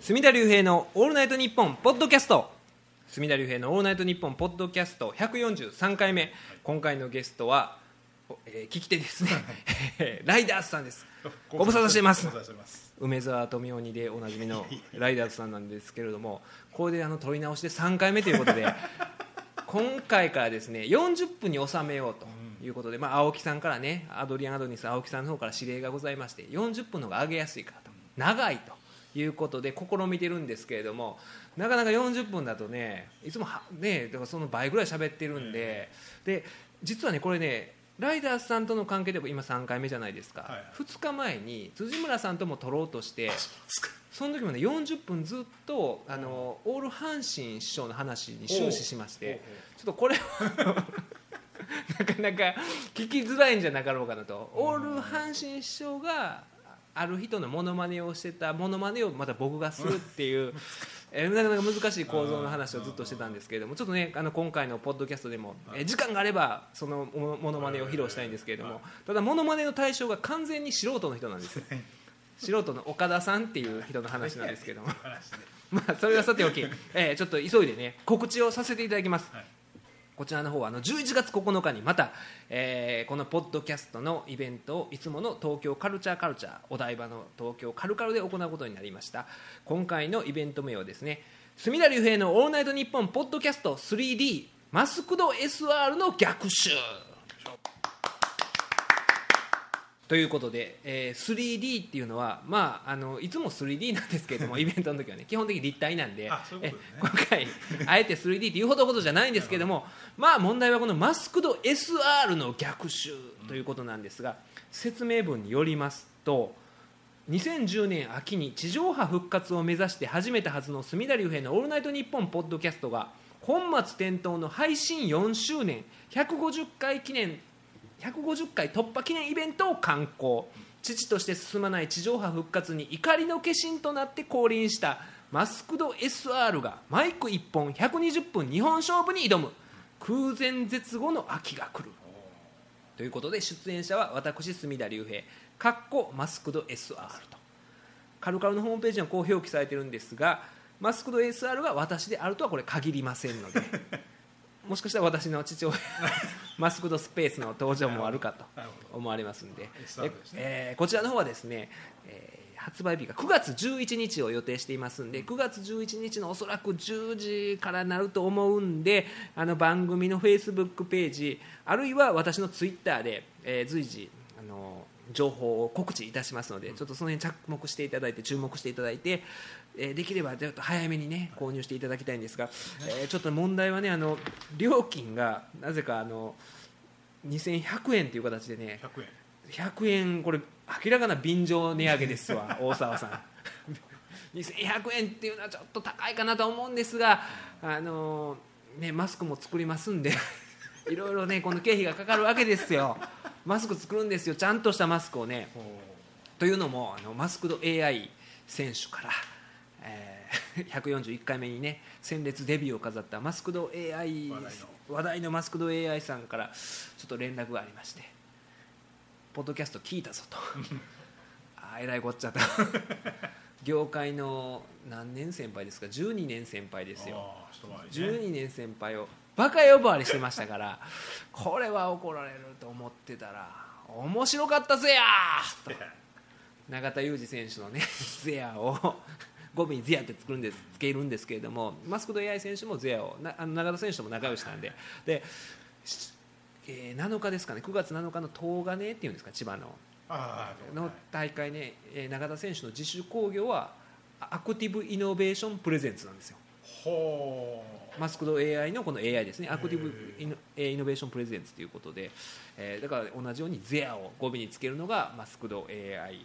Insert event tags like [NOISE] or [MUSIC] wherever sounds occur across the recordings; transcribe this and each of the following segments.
隅田隆平の「オールナイトニッポン」ポッドキャスト。隅田隆平の「オールナイトニッポン」ポッドキャスト143回目、今回のゲストは、おえー聞き手ですね。[LAUGHS] ライダースさんです。ご無沙汰してます。梅沢富美鬼でおなじみのライダーズさんなんですけれどもこれであの撮り直しで3回目ということで [LAUGHS] 今回からですね40分に収めようということで、まあ、青木さんからねアドリアン・アドニス青木さんの方から指令がございまして40分の方が上げやすいからと。長いということで試みてるんですけれどもなかなか40分だとねいつもはねだからその倍ぐらい喋ってるんでで実はねこれねライダースさんとの関係でも今3回目じゃないですか、はいはい。2日前に辻村さんとも撮ろうとしてその時もね40分ずっとあのオール阪神師匠の話に終始しましてちょっとこれはなかなか聞きづらいんじゃなかろうかなと。オール阪神師匠がある人のモノマネをしてたモノマネをまた僕がするっていう。[LAUGHS] えーなかなか難しい構造の話をずっとしてたんですけれどもちょっとねあの今回のポッドキャストでも、えー時間があればそのモモノマネを披露したいんですけれどもただモノマネの対象が完全に素人の人なんですよ。[LAUGHS] 素人の岡田さんっていう人の話なんですけども。[LAUGHS] まあそれはさておき、えーちょっと急いでね告知をさせていただきます、はいこちらの方はあの11月9日にまた、えーこのポッドキャストのイベントをいつもの東京カルチャーカルチャーお台場の東京カルカルで行うことになりました。今回のイベント名はですね隅田隆平の「オールナイトニッポン」ポッドキャスト 3D マスクド SR の逆襲。ということで、えー 3D っていうのは、まあ、あのいつも 3D なんですけれども [LAUGHS] イベントの時はね基本的に立体なんであそういうことえ今回あえて 3D っていうほどほどじゃないんですけれどもまあ問題はこのマスクド SR の逆襲ということなんですが、説明文によりますと2010年秋に地上波復活を目指して始めたはずの隅田隆平の「オールナイトニッポン」ポッドキャストが本末転倒の配信4周年150回記念150回突破記念イベントを敢行父として進まない地上波復活に怒りの化身となって降臨したマスクド SR がマイク1本120分日本勝負に挑む。空前絶後の秋が来る。ということで出演者は私隅田隆平かっこマスクド SR と。カルカルのホームページにはこう表記されてるんですがマスクド SR が私であるとはこれ限りませんので。もしかしたら私の父親 [LAUGHS] マスクドスペースの登場もあるかと思われますんで。ね。えーこちらの方はですね、えー発売日が9月11日を予定していますんで9月11日のおそらく10時からなると思うんであの番組のフェイスブックページあるいは私のツイッターで、えー随時あの情報を告知いたしますのでちょっとその辺着目していただいて注目していただいて、えーできればちょっと早めにね購入していただきたいんですが、えーちょっと問題はねあの料金がなぜかあの2100円という形でね100円。100円これ明らかな便乗値上げですわ [LAUGHS] 大沢さん。[LAUGHS] 2100円っていうのはちょっと高いかなと思うんですがあのねマスクも作りますんで [LAUGHS] いろいろねこの経費がかかるわけですよ。マスク作るんですよ。ちゃんとしたマスクをね。というのもあのマスクド AI 選手から、えー [LAUGHS] 141回目にね鮮烈デビューを飾ったマスクド AI 話題の。マスクド AI さんからちょっと連絡がありましてポッドキャスト聞いたぞと。[LAUGHS] あーえらいこっちゃと。[LAUGHS] 業界の何年先輩ですか？12年先輩ですよ。ああ一回りね12年先輩をバカ呼ばわりしてましたからこれは怒られると思ってたら面白かったぜやーと。永田裕二選手のねゼアを語尾にゼアって作るんですつけるんですけれどもマスクド AI 選手もゼアをなあの永田選手とも仲良しなんで。で、しえー7日ですかね9月7日の東金っていうんですか千葉の。ああの大会ね、えー永田選手の自主興行はあアクティブイノベーションプレゼンツなんですよ。ほう。マスクド AI のこの AI ですね。アクティブイノえーイノベーションプレゼンツということで、えーだから同じようにゼアを語尾につけるのがマスクド AI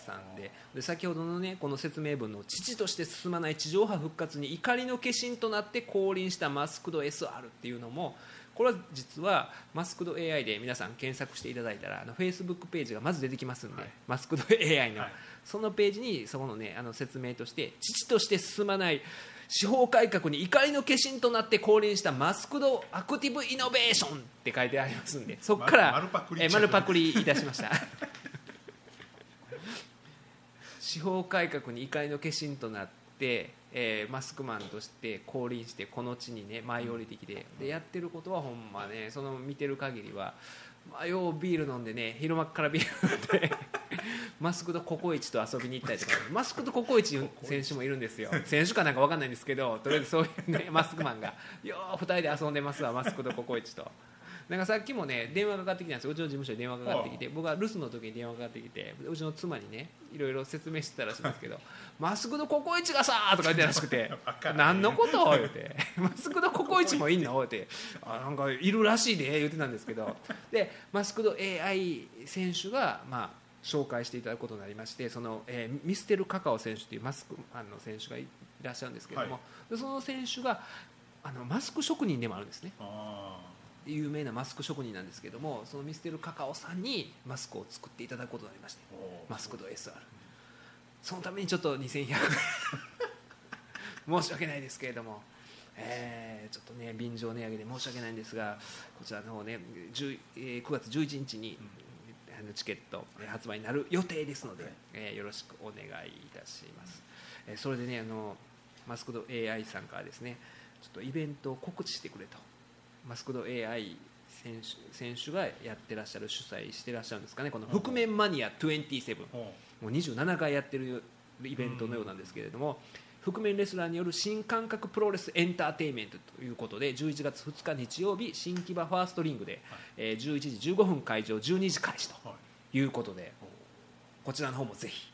さんでで先ほどのねこの説明文の父として進まない地上波復活に怒りの化身となって降臨したマスクド SR っていうのもこれは実はマスクド AI で皆さん検索していただいたらあの Facebook ページがまず出てきますんで、はい。マスクド AI の、はい。そのページにそこのねあの説明として父として進まない司法改革に怒りの化身となって降臨したマスクドアクティブイノベーションって書いてありますんでそこから丸パクリいたしました [LAUGHS] 司法改革に怒りの化身となって、えーマスクマンとして降臨してこの地にね舞い降りてきてでやってることはほんまねその見てる限りは、まあ、ようビール飲んでね昼間っからビール飲んで [LAUGHS] マスクとココイチと遊びに行ったりとかマスクとココイチ選手もいるんですよ。選手かなんか分かんないんですけどとりあえずそういうねマスクマンがよう2人で遊んでますわマスクとココイチと。なんかさっきもね電話がかかってきたんですよ。うちの事務所に電話がかかってきて。僕は留守の時に電話がかかってきて。うちの妻にねいろいろ説明してたらしいんですけど「[LAUGHS] マスクのココイチがさ」とか言ってたらしくて「[LAUGHS] 何のこと?」言うて「[LAUGHS] マスクのココイチもいんの?」って「あなんかいるらしいで」言ってたんですけど。でマスクド AI 選手がまあ紹介していただくことになりましてその、えーミステルカカオ選手というマスクマンの選手がいらっしゃるんですけれども、はでその選手があのマスク職人でもあるんですね。あ有名なマスク職人なんですけどもそのミステルカカオさんにマスクを作っていただくことになりましてマスクド SR そのためにちょっと2100 [LAUGHS] 申し訳ないですけれども、えーちょっとね便乗値上げで申し訳ないんですがこちらの方ね10えー9月11日に、チケットえー発売になる予定ですので、えーよろしくお願いいたします、えーそれでねあのマスクド AI さんからですねちょっとイベントを告知してくれとマスクド AI 選手選手がやってらっしゃる主催してらっしゃるんですかねこの覆面マニア27おーもう27回やってるイベントのようなんですけれども、覆面レスラーによる新感覚プロレスエンターテインメントということで11月2日日曜日新木場ファーストリングで、えー11時15分会場12時開始とはい。いうことでこちらの方もぜひ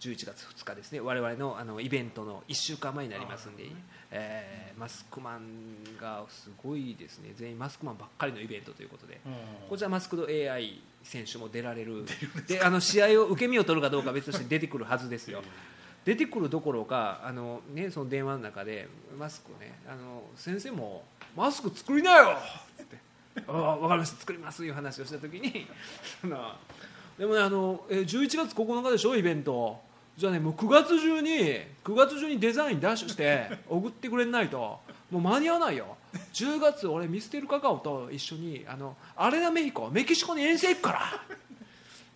11月2日ですね。我々のあのイベントの1週間前になりますんで、えーマスクマンがすごいですね。全員マスクマンばっかりのイベントということで。うん。こちらマスクド AI 選手も出られる。であの試合を受け身を取るかどうかは別として出てくるはずですよ。出てくるどころかあの、ね、その電話の中でマスクをねあの先生もマスク作りなよ！ってああ分かりました。作りますいう話をした時に [LAUGHS] でもねあのえ11月9日でしょ？イベントじゃあねもう9月中に9月中にデザインダッシュして [LAUGHS] 送ってくれないともう間に合わないよ。10月俺ミステルカカオと一緒にあのアレナメヒコメキシコに遠征行くから。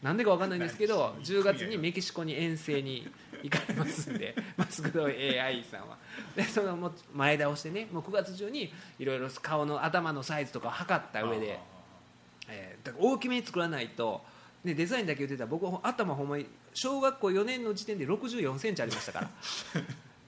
なんでか分かんないんですけど [LAUGHS] 10月にメキシコに遠征に [LAUGHS] 行かれますんでマスクド AI さんは。でそのもう前倒してねもう9月中にいろいろ顔の頭のサイズとかを測った上でえー大きめに作らないと、ね、デザインだけ言ってた。ら僕頭ほんまに小学校4年の時点で6 4センチありましたから。[LAUGHS]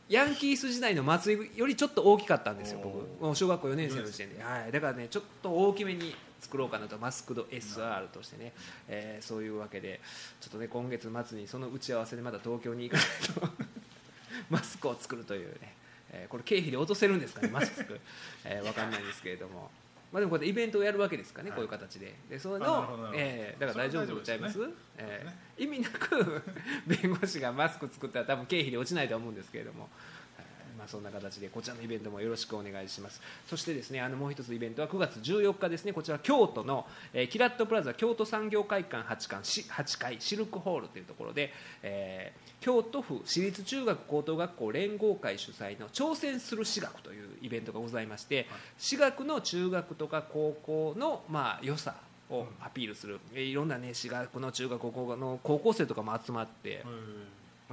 ヤンキース時代の松井よりちょっと大きかったんですよ僕。もう小学校4年生の時点で、はい、だからねちょっと大きめに作ろうかなと。マスクド SR としてね、えーそういうわけで。ちょっとね今月末にその打ち合わせでまた東京に行かないと。[LAUGHS] マスクを作るというね、えーこれ経費で落とせるんですかねマスク、えー、分かんないんですけれども。まあ、でもこうやってイベントをやるわけですからね、はい。こういう形で。でそのえーだから大丈夫とちゃいます？ね。えー意味なく [LAUGHS] 弁護士がマスク作ったら多分経費で落ちないと思うんですけれども、あ、そんな形でこちらのイベントもよろしくお願いします。そしてですねあのもう一つイベントは9月14日ですね。こちら京都の、えーキラットプラザ京都産業会館8階し8階シルクホールというところで、えー京都府私立中学高等学校連合会主催の挑戦する私学というイベントがございまして、私学の中学とか高校のまあ良さをアピールする、えーいろんなね私学の中学高校の高校生とかも集まって、う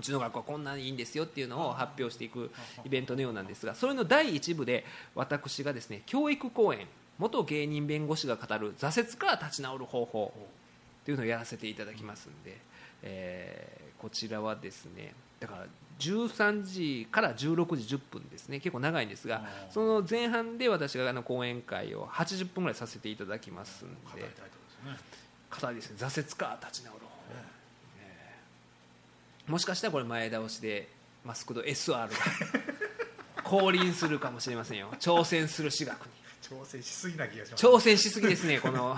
ちの学校はこんなにいいんですよっていうのを発表していくイベントのようなんですがそれの第一部で私がですね教育講演元芸人弁護士が語る挫折から立ち直る方法というのをやらせていただきますんで、えーこちらはですねだから13時から16時10分ですね結構長いんですがその前半で私があの講演会を80分ぐらいさせていただきますんで語りたいですね。方ですね挫折から立ち直るもしかしたらこれ前倒しでマスクド SR が降臨するかもしれませんよ。挑戦する私学に。調整しすぎな気がします。挑戦しすぎですねこの。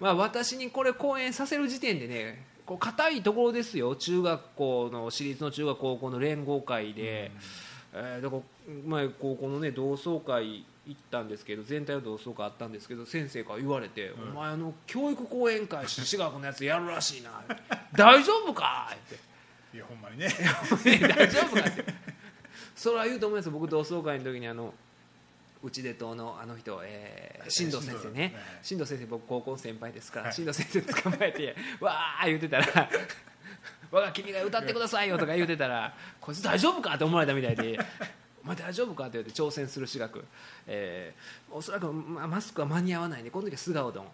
まあ私にこれ講演させる時点でねこう硬いところですよ。中学校の私立の中学高校の連合会で、えーだから前高校のね同窓会行ったんですけど全体の同窓会あったんですけど先生から言われて「お前あの教育講演会私学のやつやるらしいな大丈夫か?」って。いやほんまにね。大丈夫かって。それは言うと思います僕同窓会の時にあの内出島のあの人、えー、新藤先生ね。新藤先生。僕高校の先輩ですから、はい。新藤先生捕まえてわー言ってたら [LAUGHS] 我が君が歌ってくださいよとか言うてたらこいつ大丈夫か？って思われたみたいでお前大丈夫か？って言って挑戦する私学、えー、おそらく、まあ、マスクは間に合わないんでこの時は素顔でも、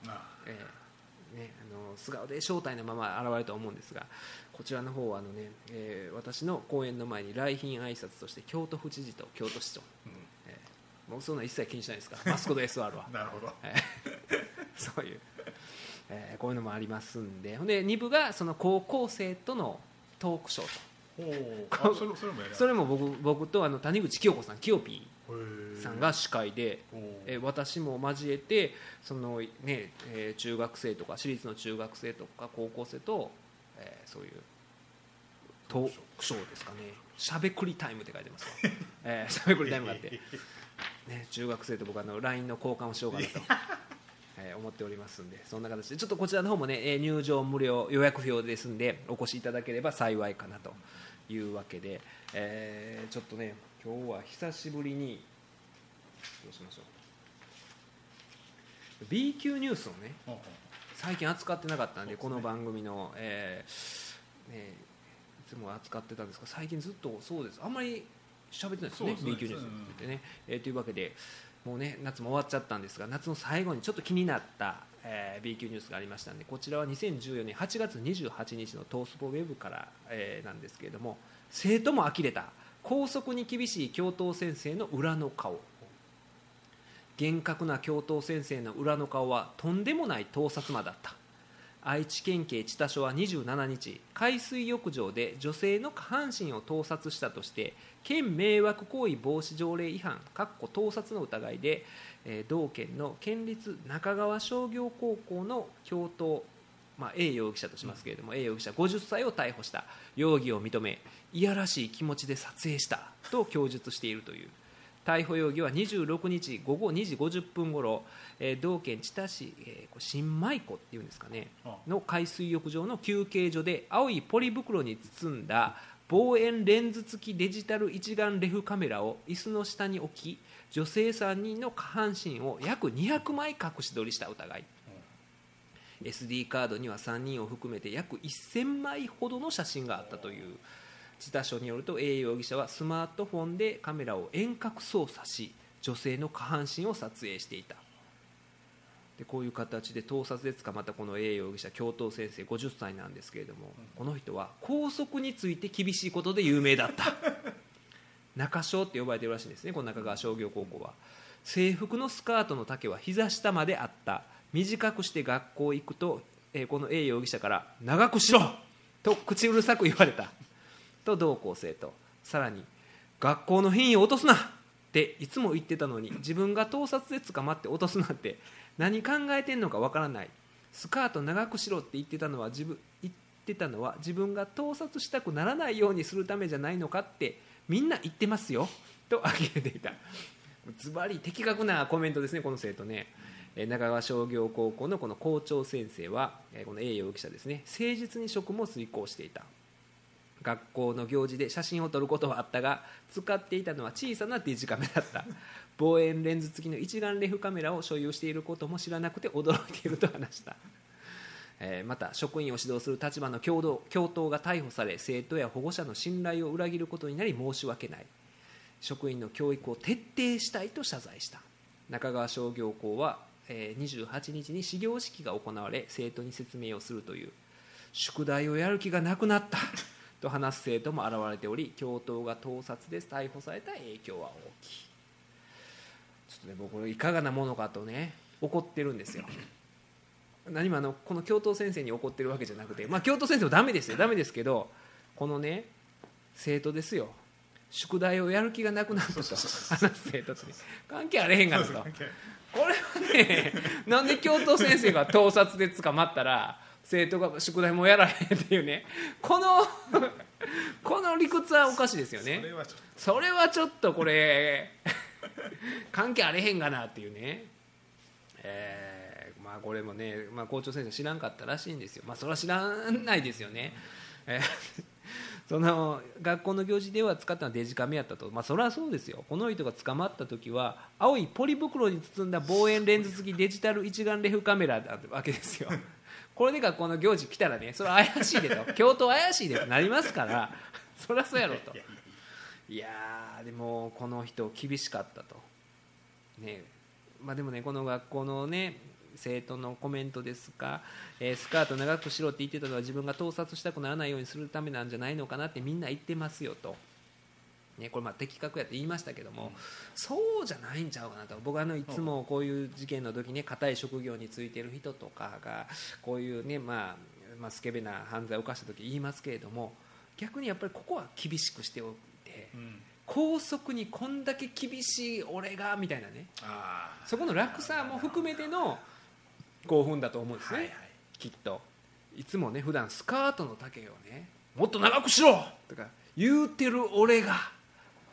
えーね、あの素顔で正体のまま現れると思うんですがこちらの方はあのね、えー、私の講演の前に来賓挨拶として京都府知事と京都市長、うん。えー、僕そんな一切気にしないですからマスコド SR は。[LAUGHS] なるほど、えー、[LAUGHS] そういう、えー、こういうのもありますんで。ほんで2部がその高校生とのトークショーと。おそれそれも僕僕とあの谷口清子さんキヨピーさんが司会で、え私も交えてその、ねえー、中学生とか私立の中学生とか高校生と、えー、そういうトークショーですかね。しゃべくりタイムって書いてますわ、[LAUGHS] えー、しゃべくりタイムがあって、ね、中学生と僕あの LINE の交換をしようかなと。え思っておりますんでそんな形で。ちょっとこちらの方もね、え入場無料予約表ですんでお越しいただければ幸いかなというわけで、えー、ちょっとね今日は久しぶりにどうしましょう。B 級ニュースをね最近扱ってなかったんでこの番組の、えーね、いつも扱ってたんですが最近ずっとそうです。あんまり喋ってないですね B 級ニュースってね、えー、というわけでもうね夏も終わっちゃったんですが夏の最後にちょっと気になった、えー、B 級ニュースがありましたのでこちらは2014年8月28日のトースポウェブから、えー、なんですけれども生徒も呆れた。校則に厳しい教頭先生の裏の顔。厳格な教頭先生の裏の顔はとんでもない盗撮魔だった。愛知県警知多署は27日海水浴場で女性の下半身を盗撮したとして県迷惑行為防止条例違反盗撮の疑いで、えー、同県の県立中川商業高校の教頭、まあ、A 容疑者としますけれども、うん、A 容疑者50歳を逮捕した容疑を認めいやらしい気持ちで撮影したと供述しているという。逮捕容疑は26日午後2時50分ごろ、えー、道県知多市、えー、新米湖っていうんですかねの海水浴場の休憩所で青いポリ袋に包んだ望遠レンズ付きデジタル一眼レフカメラを椅子の下に置き女性3人の下半身を約200枚隠し撮りした疑い、うん、SD カードには3人を含めて約1000枚ほどの写真があったという。知多署によると A 容疑者はスマートフォンでカメラを遠隔操作し女性の下半身を撮影していた。でこういう形で盗撮で捕まったこの A 容疑者教頭先生50歳なんですけれども、この人は校則について厳しいことで有名だった。[LAUGHS] 中小って呼ばれてるらしいんですねこの中川商業高校は。制服のスカートの丈は膝下まであった。短くして学校行くと、えー、この A 容疑者から「長くしろ!」と口うるさく言われた。と同校生と。さらに「学校の品位を落とすな!」っていつも言ってたのに自分が盗撮で捕まって落とすなんて何考えてんのかわからない。スカート長くしろって言ってたのは自分言ってたのは自分が盗撮したくならないようにするためじゃないのかってみんな言ってますよ。と呆れていた。ズバリ的確なコメントですねこの生徒ね。中川商業高校のこの校長先生はこの A 容疑者ですね。誠実に職務を遂行していた。学校の行事で写真を撮ることはあったが使っていたのは小さなデジカメだった。[LAUGHS] 望遠レンズ付きの一眼レフカメラを所有していることも知らなくて驚いていると話した、[LAUGHS] え、また職員を指導する立場の教教頭が逮捕され生徒や保護者の信頼を裏切ることになり申し訳ない。職員の教育を徹底したいと謝罪した。中川商業校は、えー、28日に始業式が行われ生徒に説明をするという。宿題をやる気がなくなった。と話す生徒も現れており教頭が盗撮で逮捕された影響は大きい。ちょっとね僕いかがなものかとね怒ってるんですよ。何もあのこの教頭先生に怒ってるわけじゃなくてまあ教頭先生もダメですよ。ダメですけどこのね生徒ですよ。宿題をやる気がなくなったと。話す生徒と関係あれへんがなと。これはねなんで教頭先生が盗撮で捕まったら生徒が宿題もやらへんっていうね。このこの理屈はおかしいですよね。それはちょっとこれ関係あれへんがなっていうね。えー、まあこれもね、まあ、校長先生知らんかったらしいんですよ。まあそれは知らないですよね、えーその学校の行事では使ったのはデジカメやったと、まあ、それはそうですよ。この人が捕まった時は青いポリ袋に包んだ望遠レンズ付きデジタル一眼レフカメラだわけですよ。これで学校の行事来たらねそれは怪しいでと [LAUGHS] 教頭怪しいでとなりますから。そりゃそうやろと。いやでもこの人厳しかったと。ね。まあでもねこの学校のね生徒のコメントですか、えー、スカート長くしろって言ってたのは自分が盗撮したくならないようにするためなんじゃないのかなってみんな言ってますよと。ね、これまあ的確やって言いましたけども、うん、そうじゃないんちゃうかなと。僕はあのいつもこういう事件の時ね固い職業についてる人とかがこういうね、まあ、まあスケベな犯罪を犯した時言いますけれども逆にやっぱりここは厳しくしておいて、うん、校則にこんだけ厳しい俺がみたいなね。そこの落差も含めての興奮だと思うんですね、はいはい、きっと。いつもね普段スカートの丈をねもっと長くしろ。とか言うてる俺が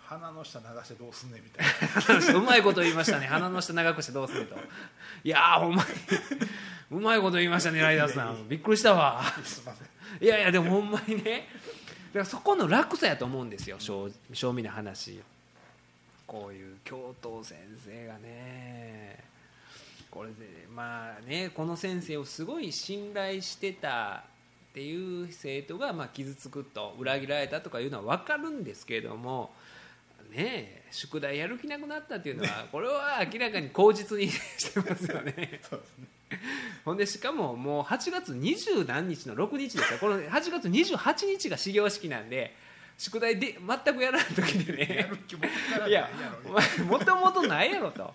鼻の下流してどうすんねんみたいな。[LAUGHS] うまいこと言いましたね。鼻の下長くしてどうすんねんと。いやほんまに。うまいこと言いましたねライダーさん。びっくりしたわ。いやいやでもほんまにね。だからそこの落差やと思うんですよ正正味な話。こういう教頭先生がね。これでまあねこの先生をすごい信頼してたっていう生徒がまあ傷つくと裏切られたとかいうのは分かるんですけれどもね宿題やる気なくなったっていうのはこれは明らかに口実にしてますよね。[LAUGHS] そうですね。ほんでしかももう8月二十何日の6日ですかこの8月28日が始業式なんで宿題で全くやらない時でね。いやもともとないやろと。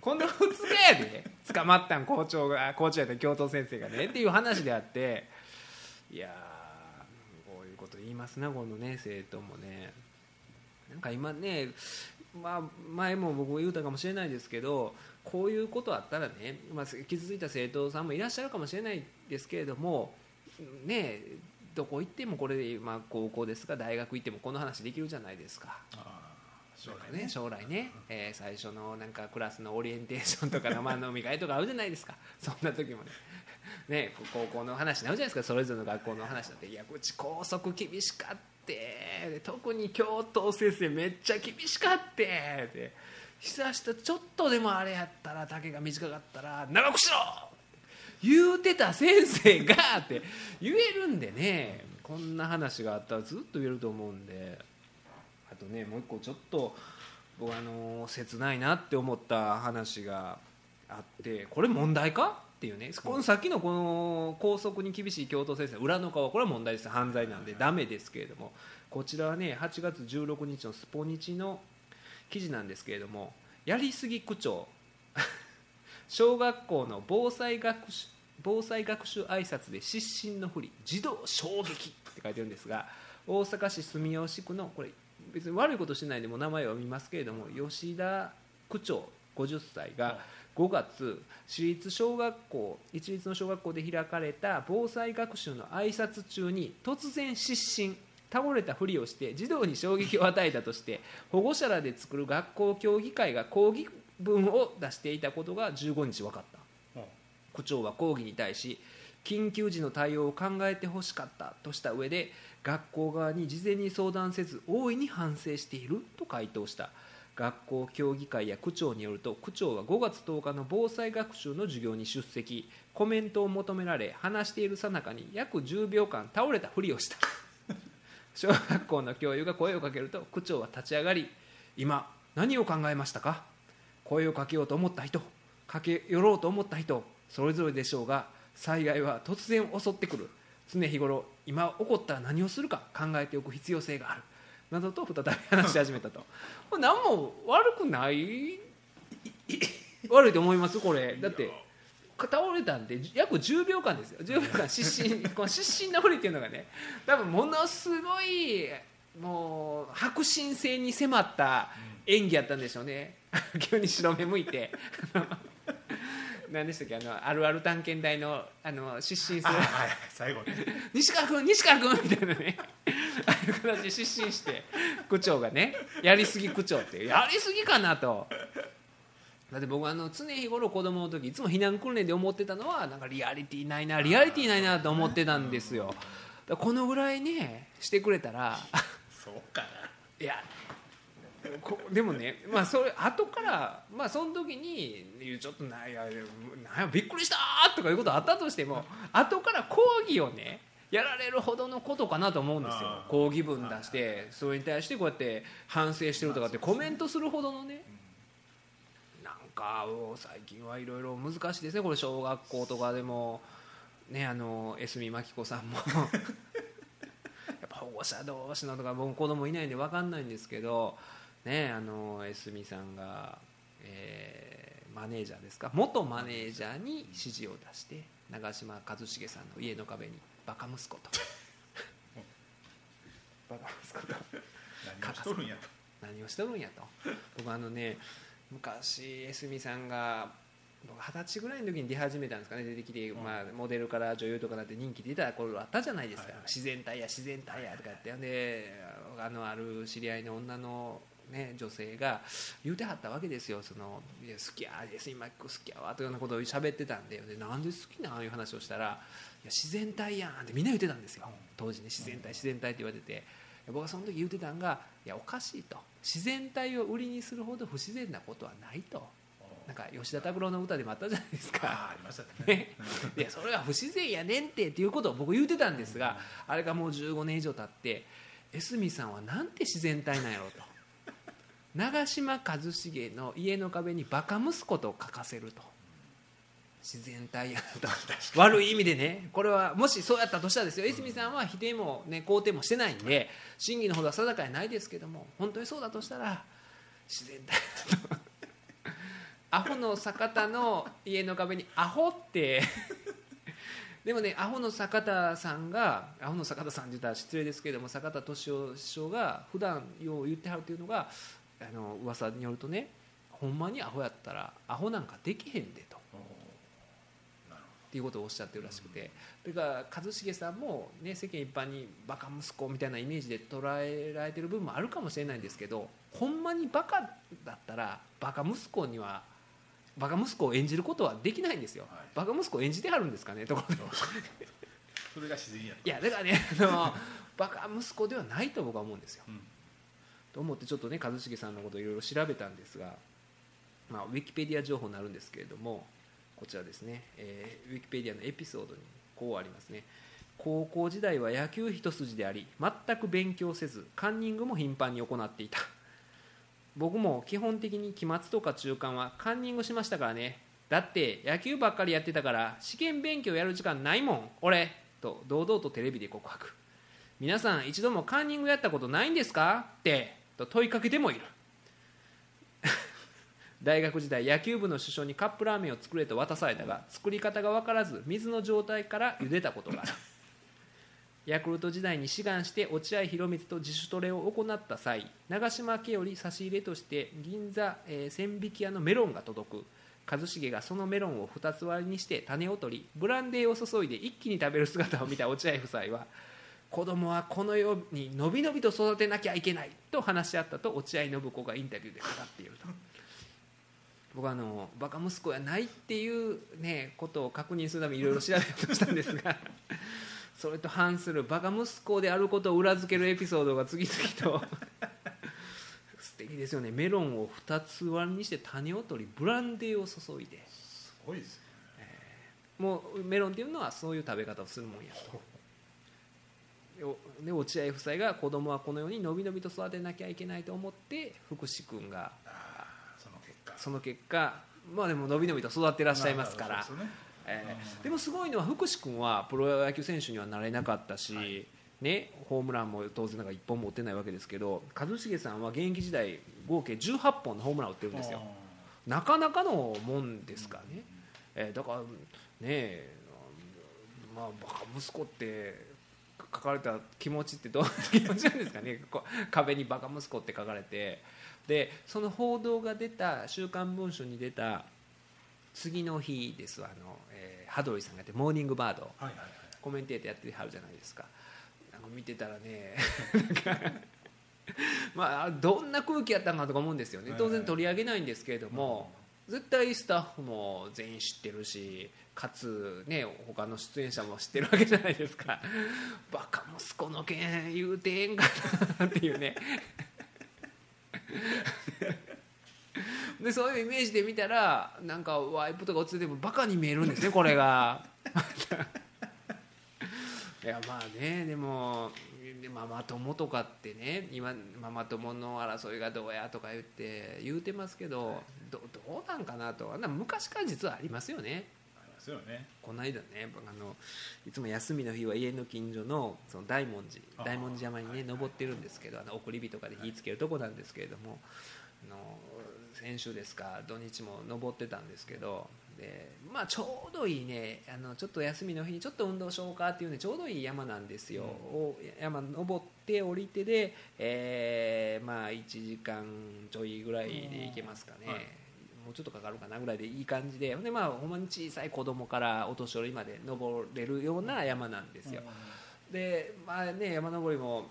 この2日やで捕まったん校長が校長やった教頭先生がねっていう話であっていやこういうこと言いますなこのね生徒もねなんか今ねまあ前も僕も言うたかもしれないですけどこういうことあったらね、まあ、傷ついた生徒さんもいらっしゃるかもしれないですけれどもねどこ行ってもこれ、まあ、高校ですか大学行ってもこの話できるじゃないですか。将来ね将来ね、えー、最初のなんかクラスのオリエンテーションとか生 [LAUGHS] 飲み会とかあるじゃないですか。そんな時もね。ね高校の話になるじゃないですか。それぞれの学校の話だって。いやうち校則厳しかって特に教頭先生めっちゃ厳しかってって久しとちょっとでもあれやったら丈が短かったら長くしろ!言うてた先生が [LAUGHS] って言えるんでね。こんな話があったらずっと言えると思うんで。あとねもう一個ちょっと僕あの切ないなって思った話があってこれ問題か?っていうねこのさっきのこの校則に厳しい教頭先生裏の顔これは問題です。犯罪なんでダメですけれどもこちらはね8月16日のスポニチの記事なんですけれどもやりすぎ区長 [LAUGHS] 小学校の防災学習防災学習挨拶で失神のふり児童衝撃って書いてるんですが大阪市住吉区のこれ別に悪いことしてないでも名前を見ますけれども吉田区長50歳が5月私立小学校一律の小学校で開かれた防災学習の挨拶中に突然失神倒れたふりをして児童に衝撃を与えたとして保護者らで作る学校協議会が抗議文を出していたことが15日分かった。区長は抗議に対し緊急時の対応を考えてほしかったとした上で学校側に事前に相談せず大いに反省していると回答した学校協議会や区長によると区長は5月10日の防災学習の授業に出席。コメントを求められ話しているさなかに約10秒間倒れたふりをした。[LAUGHS] 小学校の教諭が声をかけると区長は立ち上がり今何を考えましたか？声をかけようと思った人駆け寄ろうと思った人それぞれでしょうが災害は突然襲ってくる。常日頃今起こったら何をするか考えておく必要性があるなどと再び話し始めたと。[LAUGHS] 何も悪くない？[LAUGHS] 悪いと思います？これ。だって倒れたんで約10秒間ですよ。10秒間 [LAUGHS] 失神この失神のふりっていうのがね多分ものすごいもう迫真性に迫った演技やったんでしょうね。急に白目向いて。何でしたっけ？あのあるある探検隊のあの失神する、はい、最後西川君西川君みたいなねああいう形で失神して区長がねやりすぎ区長ってやりすぎかなと。だって僕あの常日頃子供の時いつも避難訓練で思ってたのはなんかリアリティないなリアリティないなと思ってたんですよ。このぐらいねしてくれたらそうかな。いやこでもね、まあ、それ後から、まあ、その時にちょっとなんやなんやびっくりしたーとかいうことあったとしても後から抗議をねやられるほどのことかなと思うんですよ。抗議文出してそれに対してこうやって反省してるとかってコメントするほどのねなんか最近はいろいろ難しいですねこれ小学校とかでも。ねあの江角真紀子さんも。[LAUGHS] やっぱ保護者同士のとか僕子供いないんで分かんないんですけどねあの江角さんが、えーマネージャーですか？元マネージャーに指示を出して長嶋一茂さんの家の壁に「バカ息子」と「バカ息子」と。[LAUGHS] 何をしとるんやと。何をしとるんやと。僕あのね昔江角さんが僕二十歳ぐらいの時に出始めたんですかね出てきて、まあ、モデルから女優とかなって人気出た頃あったじゃないですか、自然体や自然体やとか言って。であのある知り合いの女の、ね、女性が言うてはったわけですよ。そのいや好きや江角真紀子好きやわというようなことを喋ってたんで。でなんで好きなんいう話をしたらいや自然体やんってみんな言ってたんですよ。当時ね自然体自然体って言われてて。僕はその時言ってたんがいやおかしいと。自然体を売りにするほど不自然なことはないと。なんか吉田拓郎の歌でもあったじゃないですか。ありましたね。[LAUGHS] ね。いやそれは不自然やねんってっていうことを僕言うてたんですがあれがもう15年以上経って江角さんはなんて自然体なんやろうと長嶋一茂の家の壁にバカ息子と書かせると。自然体やなと悪い意味でね。これはもしそうやったとしたらですよ。江角さんは否定も、ね、肯定もしてないんで真偽のほどは定かにないですけども本当にそうだとしたら自然体だと。アホの坂田の家の壁に「アホ」って。でもねアホの坂田さんがアホの坂田さんって言ったら失礼ですけども坂田敏夫師匠が普段よう言ってはるっていうのがあの噂によるとねほんまにアホやったらアホなんかできへんでと。っていうことをおっしゃってるらしくて。だから一茂さんも、ね、世間一般にバカ息子みたいなイメージで捉えられてる部分もあるかもしれないんですけどほんまにバカだったらバカ息子にはバカ息子を演じることはできないんですよ、はい。バカ息子を演じてはるんですかねところで。それが自然やと。いやだからねあのバカ息子ではないと僕は思うんですよ。うんと思ってちょっとね一茂さんのことをいろいろ調べたんですが、まあ、ウィキペディア情報になるんですけれどもこちらですね、えーウィキペディアのエピソードにこうありますね。高校時代は野球一筋であり全く勉強せずカンニングも頻繁に行っていた。僕も基本的に期末とか中間はカンニングしましたからね。だって野球ばっかりやってたから試験勉強やる時間ないもん。俺と堂々とテレビで告白。皆さん一度もカンニングやったことないんですか？って。と問いかけてもいる。[LAUGHS] 大学時代野球部の主将にカップラーメンを作れと渡されたが作り方が分からず水の状態から茹でたことがある。[LAUGHS] ヤクルト時代に志願して落合博満と自主トレを行った際長嶋家より差し入れとして銀座、えー千匹屋のメロンが届く。一茂がそのメロンを2つ割りにして種を取りブランデーを注いで一気に食べる姿を見た落合夫妻は子供はこのようにのびのびと育てなきゃいけないと話し合ったと落合信子がインタビューで語っていると。[LAUGHS] 僕はあのバカ息子やないっていう、ね、ことを確認するためにいろいろ調べようとしたんですが [LAUGHS] それと反するバカ息子であることを裏付けるエピソードが次々と。[LAUGHS] 素敵ですよね。メロンを2つ割りにして種を取りブランデーを注いで。すごいですよもうメロンっていうのはそういう食べ方をするもんやとで落合夫妻が子供はこのようにのびのびと育てなきゃいけないと思って福士君がその結果。その結果まあでものびのびと育ってらっしゃいますから。えーでもすごいのは福士君はプロ野球選手にはなれなかったし、ね、ホームランも当然なんか1本も打ってないわけですけど一茂さんは現役時代合計18本のホームランを打ってるんですよ。なかなかのもんですからね、えーだからねえまあバカ息子って書かれた気持ちってどういう気持ちなんですかね。[LAUGHS] こう壁に「バカ息子」って書かれて。でその報道が出た「週刊文春」に出た次の日ですわ。あの、えー、羽鳥さんがやって「モーニングバード」はいはいはい。コメンテーターやってはるじゃないですか。なんか見てたらね [LAUGHS] まあどんな空気やったんかとか思うんですよね。当然取り上げないんですけれども絶対スタッフも全員知ってるしかつね他の出演者も知ってるわけじゃないですか。[LAUGHS] バカ息子の件言うてええんかなっていうね。[LAUGHS] でそういうイメージで見たらなんかワイプとか落ちてもバカに見えるんですねこれが。[LAUGHS] いやまあねでもママ友とかってね今ママ友の争いがどうやとか言って言うてますけどどどうなんかなと。な昔から実はありますよね。ありますよね。この間ねあのいつも休みの日は家の近所のその大文字大文字山にね登ってるんですけどあの送り火とかで火つけるとこなんですけれども、あの先週ですか土日も登ってたんですけどでまあちょうどいいねあのちょっと休みの日にちょっと運動しようかっていうねちょうどいい山なんですよ、お山登って降りてで、えーまあ1時間ちょいぐらいで行けますかね、はいもうちょっとかかるかなぐらいでいい感じで。ほんでまあほんまに小さい子供からお年寄りまで登れるような山なんですよ、でまあね山登りも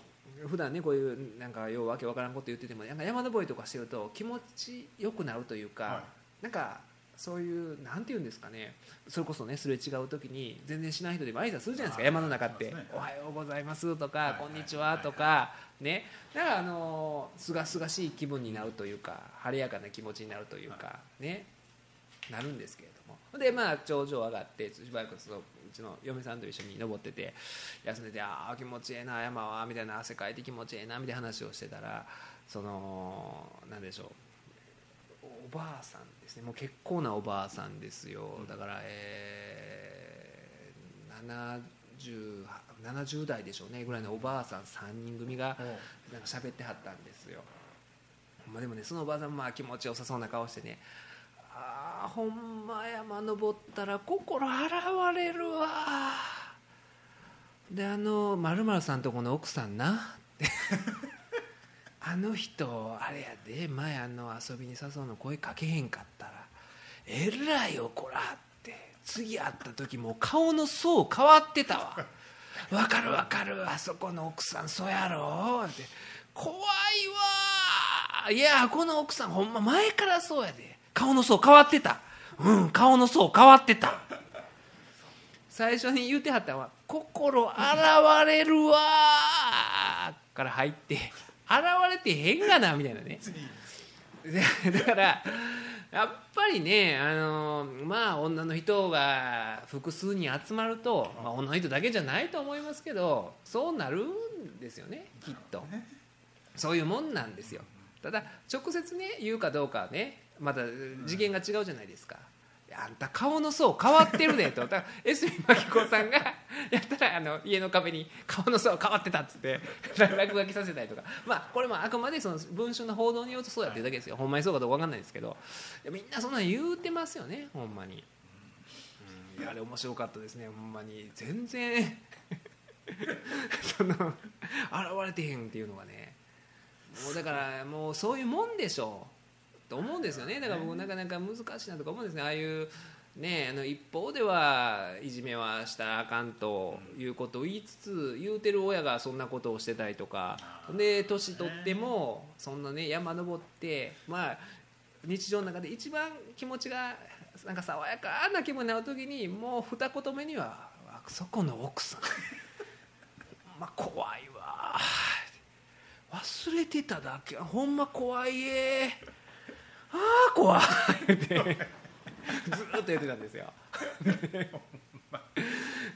普段ねこういうなんかようわけわからんこと言っててもなんか山登りとかしてると気持ちよくなるというか、はなんかそういうなんていうんですかね。それこそねすれ違う時に全然しない人でも挨拶するじゃないですか。あ山の中って。ね「おはようございます」とかはい「こんにちは」とかね。だからあのすがすがしい気分になるというか晴れやかな気持ちになるというかね。なるんですけれども。でまあ頂上上がってしばらくそのうちの嫁さんと一緒に登ってて休んでて「ああ気持ちええな山は」みたいな汗かいて気持ちええなみたいな話をしてたらそのなんでしょうおばあさんですね。もう結構なおばあさんですよ。だからえー、70, 70代でしょうねぐらいのおばあさん3人組がなんか喋ってはったんですよ、まあ、でもねそのおばあさんまあ気持ちよさそうな顔してねああほんま山登ったら心洗われるわであのさんとこの奥さんなってあの人あれやで前あの遊びに誘うの声かけへんかったらえらい怒らって次会った時もう顔の層変わってたわ。わかるわかるあそこの奥さんそうやろ？って怖いわいやこの奥さんほんま前からそうやで。顔の層変わってた。うん顔の層変わってた。最初に言うてはったのは「心洗われるわ」から入って「れてへんがな」みたいなね。[LAUGHS] だからやっぱりねあのまあ女の人が複数に集まると、まあ、女の人だけじゃないと思いますけどそうなるんですよね。きっと。そういうもんなんですよ。ただ直接ね言うかどうかはねまた次元が違うじゃないですか、あんた顔の層変わってるねと。だから江角真紀子さんがやったらあの家の壁に顔の層変わってたっつって落書きさせたりとか。まあこれもあくまでその文春の報道によるとそうやって。るだけですよほんまにそうかどうか分かんないですけど。みんなそんなの言うてますよねほんまに、うん、いやあれ面白かったですねほんまに。全然。[LAUGHS] その現れてへんっていうのがね。もうだからもうそういうもんでしょうと思うんですよね。だから僕なかなか難しいなとか思うんですね。ああいうねあの一方ではいじめはしたらあかんということを言いつつ言うてる親がそんなことをしてたりとかで年取ってもそんなね山登ってまあ日常の中で一番気持ちがなんか爽やかな気分になる時にもう二言目には「あそこの奥さん。[LAUGHS] まあ怖いわ。忘れてただけ。ほんま怖いえああ怖い。ってずーっと言ってたんですよ。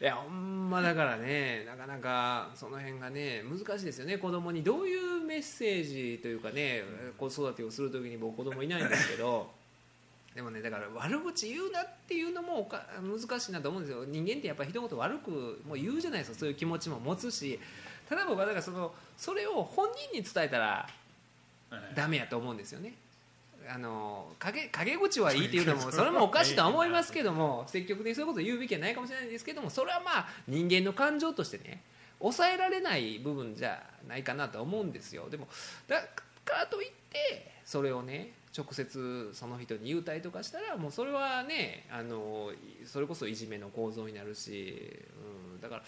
いやほんまだからねなかなかその辺がね難しいですよね。子供にどういうメッセージというかね子育てをする時に僕子供いないんですけど。でもねだから悪口言うなっていうのもおか難しいなと思うんですよ。人間ってやっぱり人のこと悪くもう言うじゃないですか。そういう気持ちも持つし。ただ僕はだからそのそれを本人に伝えたらダメやと思うんですよねあの陰陰口はいいっていうのもそれもおかしいとは思いますけども積極的にそういうことを言うべきはないかもしれないですけどもそれはまあ人間の感情としてね抑えられない部分じゃないかなと思うんですよ。でもだからといってそれをね直接その人に言うたりとかしたらもうそれはねあのそれこそいじめの構造になるし、うん、だから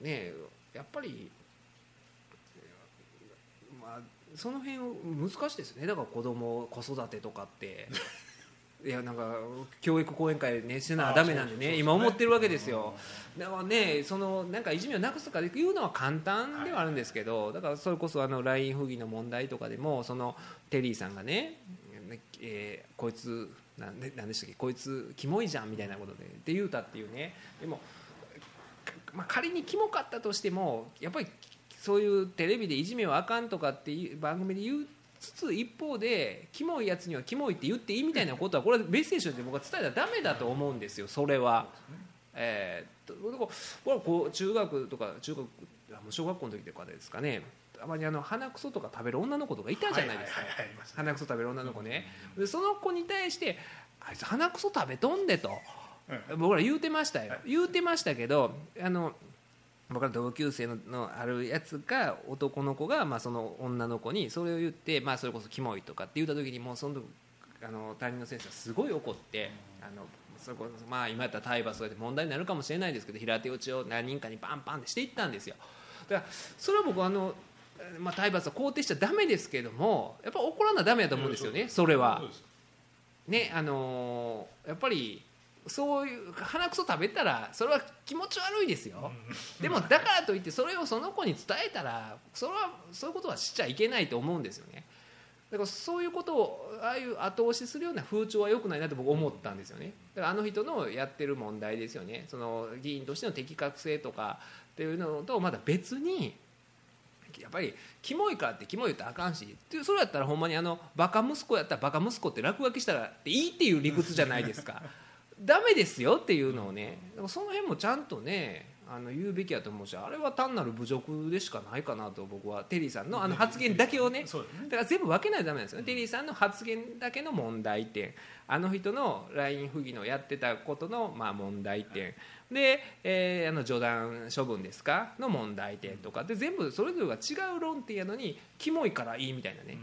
ねやっぱりまあその辺難しいですよね。だから子供子育てとかって。[LAUGHS] いやなんか教育講演会ねしてなダメなんでね今思ってるわけですよ。だからねそのなんかいじめをなくすとかいうのは簡単ではあるんですけど、だからそれこそあの LINE 不義の問題とかでもそのテリーさんがね、えー、こいつなんでなんでしたっけこいつキモいじゃんみたいなことでって言うたっていうね。でも、まあ、仮にキモかったとしてもやっぱりそういうテレビでいじめはあかんとかっていう番組で言うつつ一方でキモいやつにはキモいって言っていいみたいなことはこれはメッセージとして僕は伝えたらダメだと思うんですよ。それは。えー、これはこう中学とか中学小学校の時とかですかね。たまにあの鼻くそとか食べる女の子とかいたじゃないですか、鼻くそ食べる女の子ね、でその子に対してあいつ鼻くそ食べとんでと、僕ら言うてましたよ、言うてましたけどあの僕ら同級生ののあるやつが男の子が、まあ、その女の子にそれを言って、まあ、それこそキモいとかって言った時にもうそのあの担任の先生はすごい怒ってあのそこまあ今やったら体罰で問題になるかもしれないですけど平手打ちを何人かにバンバンってしていったんですよだからそれは僕あの、まあ、体罰は肯定しちゃだめですけどもやっぱ怒らなだめやと思うんですよねそれは。ねあのやっぱりそういう鼻くそ食べたらそれは気持ち悪いですよ。でもだからといってそれをその子に伝えたらそれはそういうことはしちゃいけないと思うんですよね。だからそういうことをああいう後押しするような風潮は良くないなと僕思ったんですよね。だからあの人のやってる問題ですよね。その議員としての適格性とかっていうのとまだ別にやっぱりキモいからってキモい言ったらあかんしそれやったらほんまにあのバカ息子やったらバカ息子って落書きしたらいいっていう理屈じゃないですかダメですよっていうのをねその辺もちゃんとねあの言うべきやと思うしあれは単なる侮辱でしかないかなと僕はテリーさんのあの発言だけをねだから全部分けないとダメなんですよ、テリーさんの発言だけの問題点。あの人の LINE 不義のやってたことのまあ問題点。で、えー、あの序断処分ですかの問題点とか。で全部それぞれが違う論点やのにキモいからいいみたいなね、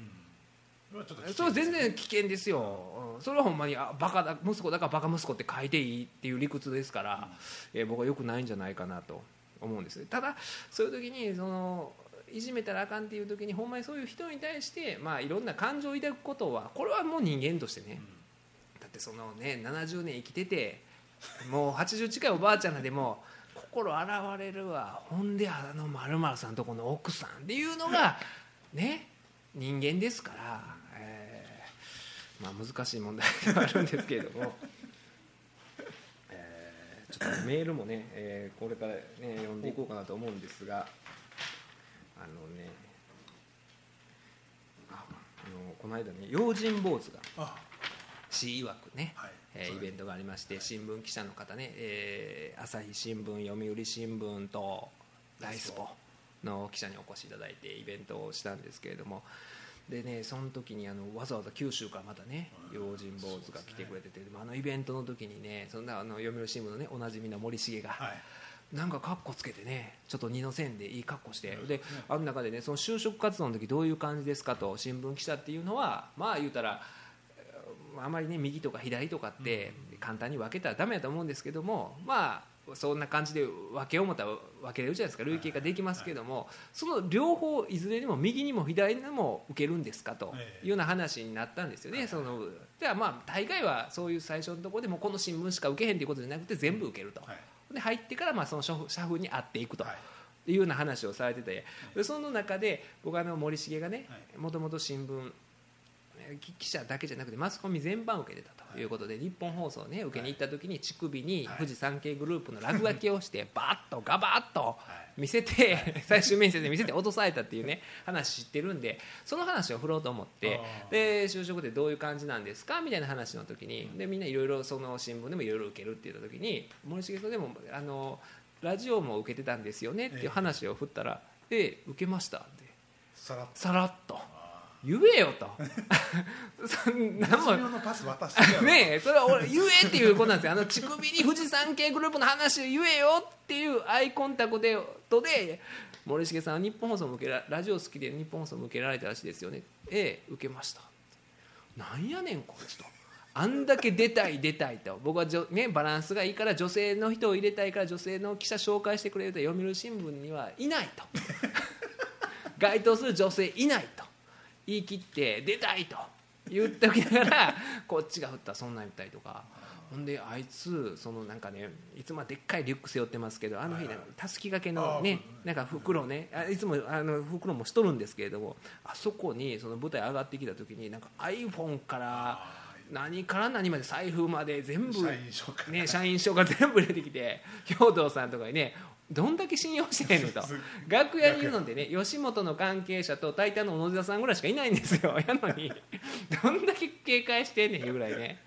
それ全然危険ですよ、それはほんまにあバカだ息子だからバカ息子って書いていいっていう理屈ですから、えー、僕はよくないんじゃないかなと思うんですただそういう時にそのいじめたらあかんっていう時にほんまにそういう人に対して、まあ、いろんな感情を抱くことはこれはもう人間としてね、だってそのね70年生きててもう80近いおばあちゃんでも心洗われるわ。ほんであのまるさんとこの奥さんっていうのが [LAUGHS] ね人間ですからまあ、難しい問題ではあるんですけれども、[LAUGHS] えー、ちょっとメールもね、えー、これから、ね、読んでいこうかなと思うんですが。あのねあのこの間ね用心坊主が市曰くね、はい。えー、イベントがありまして新聞記者の方ね、えー、朝日新聞読売新聞とライスポの記者にお越しいただいてイベントをしたんですけれどもでねその時にあのわざわざ九州からまたね用心坊主が来てくれてて、ね、あのイベントの時にねそんなあの読売新聞のねおなじみの森重が、はい、なんかかっこつけてねちょっと二の線でいい格好して、であの中でねその就職活動の時どういう感じですかと新聞記者っていうのはまあ言うたらあまりね右とか左とかって簡単に分けたらダメだと思うんですけどもまあそんな感じで分けよう思ったら分けれるじゃないですか。累計ができますけどもその両方いずれにも右にも左にも受けるんですかというような話になったんですよね。そのではまあ大概はそういう最初のところでもこの新聞しか受けへんということじゃなくて全部受けると。で入ってからまあその社風に合っていくと。い。うような話をされてて。その中で僕はあの森重がねもともと新聞記者だけじゃなくてマスコミ全般受けてたということで、日本放送ね受けに行った時に乳首に富士山系グループの落書きをしてバッとガバッと見せて、[LAUGHS] 最終面接で見せて落とされたっていうね話知ってるんでその話を振ろうと思ってで就職でどういう感じなんですかみたいな話の時にでみんないろいろその新聞でもいろいろ受けるって言った時に森重さんでもあのラジオも受けてたんですよねっていう話を振ったら「ええ受けました」って。さらっと。言えよと。[LAUGHS] ねそれは俺言えっていうことなんですよ。あの乳首に富士山系グループの話を言えよっていうアイコンタクトで森重さんは日本放送向けラジオ好きで日本放送向けられたらしいですよね。ええ受けました。なんやねんこいつとあんだけ出たい出たいと。僕はじょ、ね、バランスがいいから女性の人を入れたいから女性の記者紹介してくれると読売新聞にはいないと。[LAUGHS] 該当する女性いないと言い切って出たいと言っておきながら [LAUGHS] こっちが振ったらそんなん言ったりとか。ほんであいつそのなんかねいつもでっかいリュック背負ってますけどあの日ねたすき掛けのねなんか袋ねあいつもあの袋もしとるんですけれどもあそこにその舞台上がってきた時になんか iPhone から何から何まで財布まで全部社員証からね、社員証が全部出てきて兵藤さんとかにねどんだけ信用してんのと。楽屋にいるのでね吉本の関係者とタイタンの小野寺さんぐらいしかいないんですよ。[LAUGHS] やのに。どんだけ警戒してんねんいうぐらいね。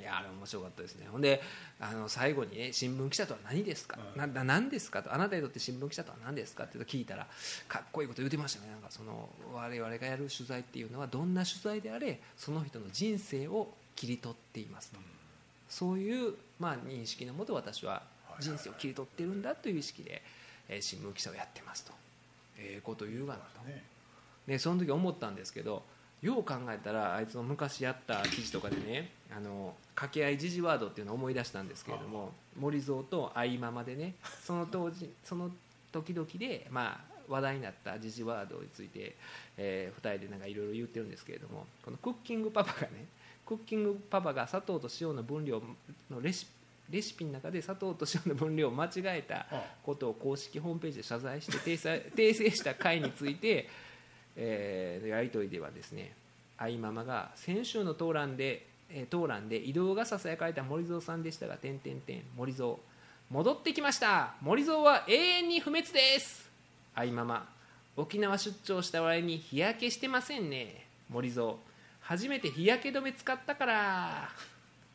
いやあれ面白かったですね。ほんであの最後にね新聞記者とは何ですか、うん。なな何ですかと。あなたにとって新聞記者とは何ですかって聞いたらかっこいいこと言ってましたね。なんかその我々がやる取材っていうのはどんな取材であれその人の人生を切り取っていますと、そういう、まあ、認識のもと私は人生を切り取ってるんだという意識で、えー新聞記者をやってますと。ええこと言うがなと、ね。でその時思ったんですけどよう考えたらあいつの昔やった記事とかでねあの掛け合い時事ワードっていうのを思い出したんですけれども森蔵と相ママでねその当時 [LAUGHS] その時々で、まあ、話題になった時事ワードについて、え2人でなんかいろいろ言ってるんですけれどもこのクッキングパパがねクッキングパパが砂糖と塩の分量のレシレシピの中で砂糖と塩の分量を間違えたことを公式ホームページで謝罪して訂正 [LAUGHS] 訂正した回について、えーやり取りではですね愛ママが先週の討論で、えー討論で移動がささやかれた森蔵さんでしたが点点点森蔵戻ってきました。森蔵は永遠に不滅です。愛ママ沖縄出張した割に日焼けしてませんね。森蔵初めて日焼け止め使ったから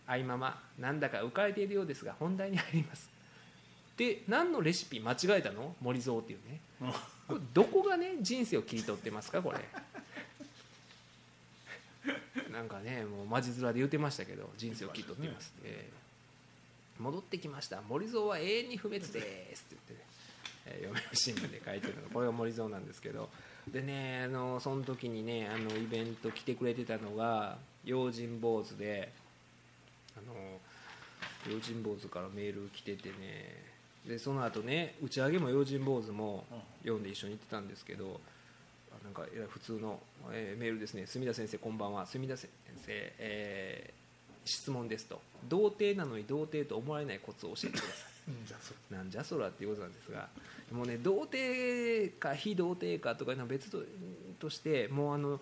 愛ママなんだか浮かれているようですが本題に入ります。で何のレシピ間違えたの？森蔵っていうね。これどこがね人生を切り取ってますか？これ。なんかねもうマジ面で言ってましたけど人生を切り取ってます、えー戻ってきました。森蔵は永遠に不滅ですって言ってね、えー読売新聞で書いてるの。がこれが森蔵なんですけど。でねあのその時にねあのイベント来てくれてたのが用心坊主であの用心坊主からメール来ててね。でその後ね打ち上げも用心坊主も読んで一緒に行ってたんですけどあなんかえらい普通の、えーメールですね。墨田先生こんばんは。墨田先生、えー質問ですと。童貞なのに童貞と思われないコツを教えてください。[LAUGHS] うんじゃあそれ。なんじゃそらっていうことなんですがもうね童貞か非童貞かとかいうのは別ととしてもうあの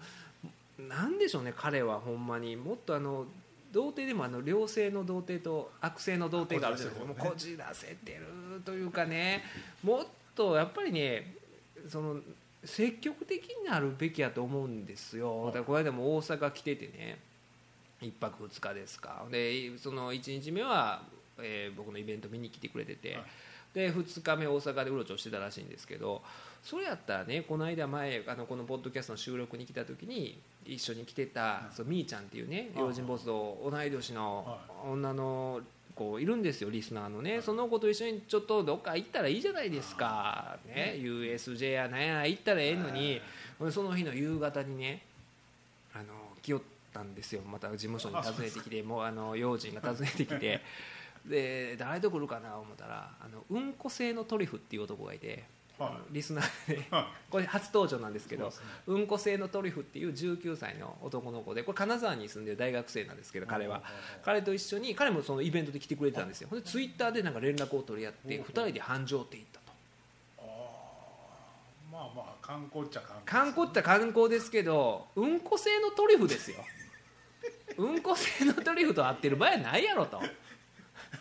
なんでしょうね彼はほんまに。もっとあの童貞でもあの良性の童貞と悪性の童貞があるじゃないですか。もうここじらせてるというかねもっとやっぱりねその積極的になるべきやと思うんですよ。だからこの間も大阪来ててね1泊2日ですか。でその1日目は、えー僕のイベント見に来てくれてて、はいで2日目大阪でうろちょろしてたらしいんですけどそれやったらねこの間前あのこのポッドキャストの収録に来た時に一緒に来てた、そうみーちゃんっていうねあ用心ボスと同い年のは女の子いるんですよリスナーのね、その子と一緒にちょっとどっか行ったらいいじゃないですか、ね、USJ やなんや行ったらええのに、その日の夕方にねあの来よったんですよ。また事務所に訪ねてきてもうあの用心が訪ねてきて [LAUGHS] で誰と来るかな？思ったらあのうんこ性のトリュフっていう男がいて、はい。リスナーで。はこれ初登場なんですけどそうね。うんこ性のトリュフっていう19歳の男の子でこれ金沢に住んでる大学生なんですけど彼は。彼と一緒に彼もそのイベントで来てくれてたんですよ。ほんでツイッターでなんか連絡を取り合っておう2人で繁盛って行ったと。あー。まあまあ観光っちゃ観光観光って観光ですけどうんこ性のトリュフですよ。うんこ性のトリュフと合ってる場合はないやろと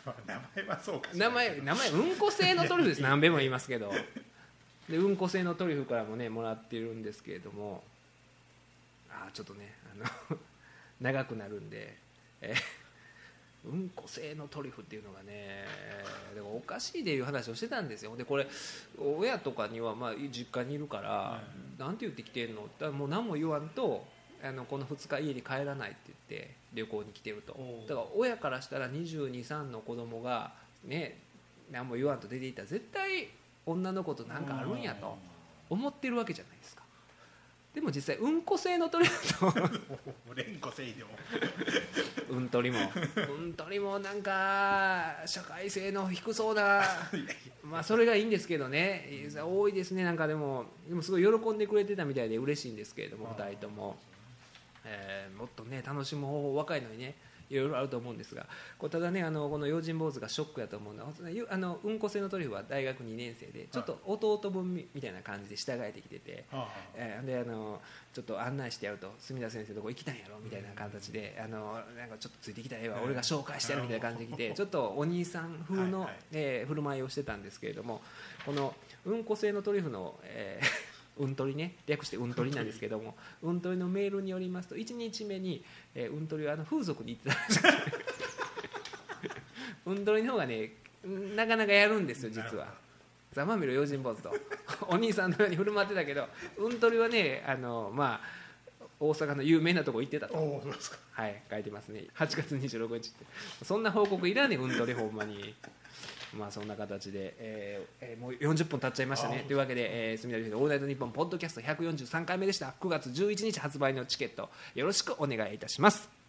[LAUGHS] 名前はそうか名前名前うんこ性のトリュフです。何べも言いますけど。でうんこ性のトリュフからもねもらってるんですけれども。あーちょっとねあの [LAUGHS] 長くなるんで、えーうんこ性のトリュフっていうのがねでもおかしいでいう話をしてたんですよ。でこれ親とかにはまあ実家にいるから、はいなんて言ってきてんの？って言ったらもう何も言わんとあのこの2日家に帰らないって言って旅行に来てると。だから親からしたら2 2 3の子供がね何も言わんと出ていったら絶対女の子と何かあるんやと思ってるわけじゃないですか。でも実際うんこ性のトリュフと [LAUGHS] うんとりも。うんとりもなんか社会性の低そうな。[LAUGHS] まあそれがいいんですけどね。多いですね。なんかでもでもすごい喜んでくれてたみたいで嬉しいんですけれどもあー2人ともえーもっとね楽しむ方法若いのにねいろいろあると思うんですがこうただねあのこの用心坊主がショックやと思うのはゆあのうんこ性のトリュフは大学2年生でちょっと弟分みみたいな感じで従えてきてて、はあはあ。えーであのちょっと案内してやると住田先生どこ行きたんやろ？みたいな形で、あのなんかちょっとついてきたらええわ、うん俺が紹介してやるみたいな感じで来てちょっとお兄さん風の、はいはい。えー振る舞いをしてたんですけれどもこのうんこ性のトリュフの、えーうんとりね略してうんとりなんですけどもうんとりのメールによりますと1日目に、えーうんとりはあの風俗に行ってたらしくてうんとりの方がねなかなかやるんですよ実は。ざまみろ用心坊主と。お兄さんのように振る舞ってたけどうんとりはねあのまあ大阪の有名なとこ行ってたと。はい書いてますね。8月26日って。そんな報告いらねえうんとりほんまにまあそんな形で、えーえーもう40分経っちゃいましたね。あというわけで、えー、住田理のオールナイトニッポン」ポッドキャスト143回目でした。9月11日発売のチケットよろしくお願いいたします